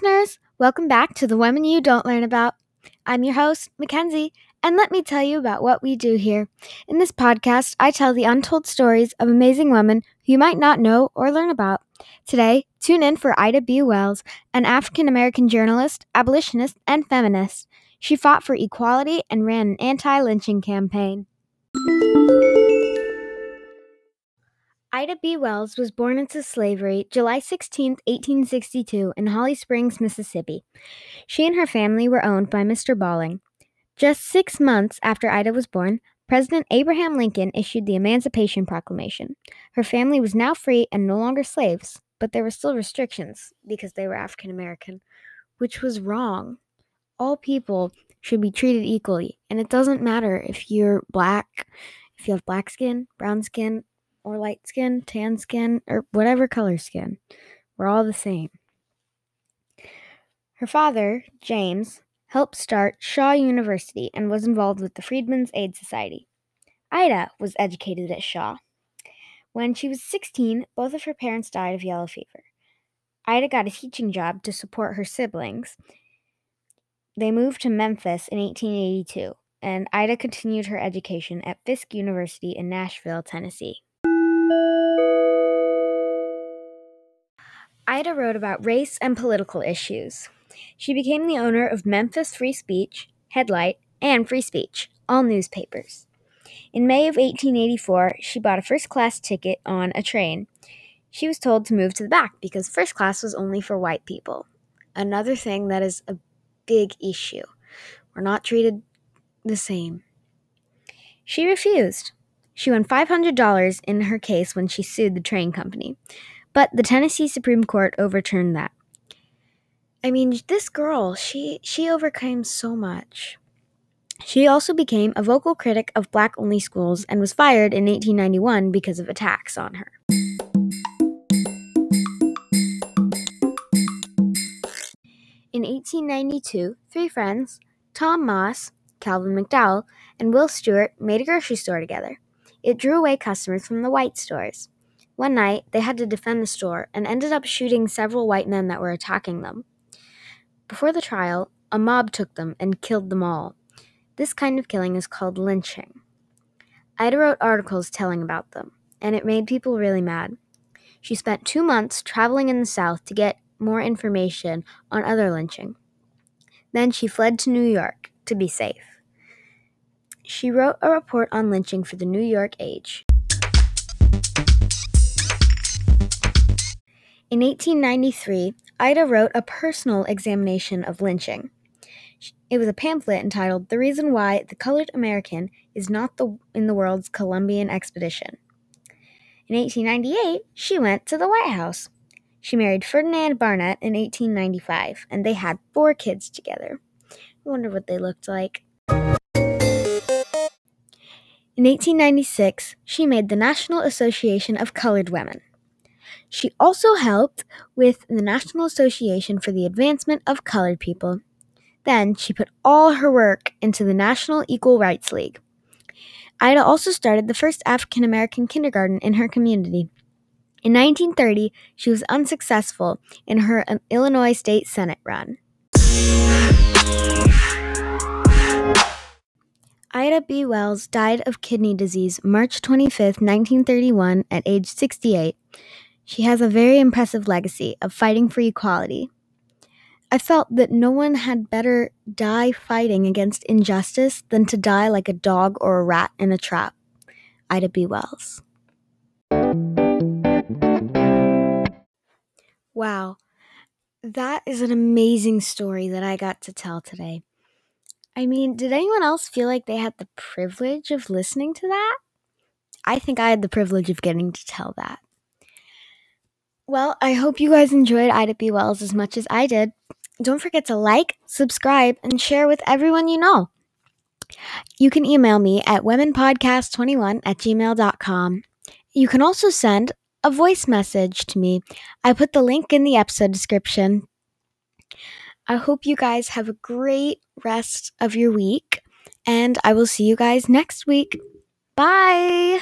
listeners. Welcome back to the Women You Don't Learn About. I'm your host, Mackenzie, and let me tell you about what we do here. In this podcast, I tell the untold stories of amazing women who you might not know or learn about. Today, tune in for Ida B. Wells, an African American journalist, abolitionist, and feminist. She fought for equality and ran an anti lynching campaign. Ida B. Wells was born into slavery July 16, 1862, in Holly Springs, Mississippi. She and her family were owned by Mr. Balling. Just six months after Ida was born, President Abraham Lincoln issued the Emancipation Proclamation. Her family was now free and no longer slaves, but there were still restrictions because they were African American, which was wrong. All people should be treated equally, and it doesn't matter if you're black, if you have black skin, brown skin, or light skin, tan skin, or whatever color skin. We're all the same. Her father, James, helped start Shaw University and was involved with the Freedmen's Aid Society. Ida was educated at Shaw. When she was 16, both of her parents died of yellow fever. Ida got a teaching job to support her siblings. They moved to Memphis in 1882, and Ida continued her education at Fisk University in Nashville, Tennessee. Ida wrote about race and political issues. She became the owner of Memphis Free Speech, Headlight, and Free Speech, all newspapers. In May of 1884, she bought a first class ticket on a train. She was told to move to the back because first class was only for white people. Another thing that is a big issue. We're not treated the same. She refused. She won $500 in her case when she sued the train company, but the Tennessee Supreme Court overturned that. I mean, this girl, she she overcame so much. She also became a vocal critic of black only schools and was fired in 1891 because of attacks on her. In 1892, three friends, Tom Moss, Calvin McDowell, and Will Stewart, made a grocery store together. It drew away customers from the white stores. One night, they had to defend the store and ended up shooting several white men that were attacking them. Before the trial, a mob took them and killed them all. This kind of killing is called lynching. Ida wrote articles telling about them, and it made people really mad. She spent two months traveling in the South to get more information on other lynching. Then she fled to New York to be safe. She wrote a report on lynching for the New York Age. In 1893, Ida wrote a personal examination of lynching. It was a pamphlet entitled The Reason Why the Colored American is Not the, in the World's Columbian Expedition. In 1898, she went to the White House. She married Ferdinand Barnett in 1895, and they had four kids together. I wonder what they looked like. In 1896, she made the National Association of Colored Women. She also helped with the National Association for the Advancement of Colored People. Then she put all her work into the National Equal Rights League. Ida also started the first African American kindergarten in her community. In 1930, she was unsuccessful in her um, Illinois State Senate run. Ida B. Wells died of kidney disease March 25, 1931, at age 68. She has a very impressive legacy of fighting for equality. I felt that no one had better die fighting against injustice than to die like a dog or a rat in a trap. Ida B. Wells. Wow, that is an amazing story that I got to tell today. I mean, did anyone else feel like they had the privilege of listening to that? I think I had the privilege of getting to tell that. Well, I hope you guys enjoyed Ida B. Wells as much as I did. Don't forget to like, subscribe, and share with everyone you know. You can email me at womenpodcast21 at gmail.com. You can also send a voice message to me. I put the link in the episode description. I hope you guys have a great rest of your week, and I will see you guys next week. Bye.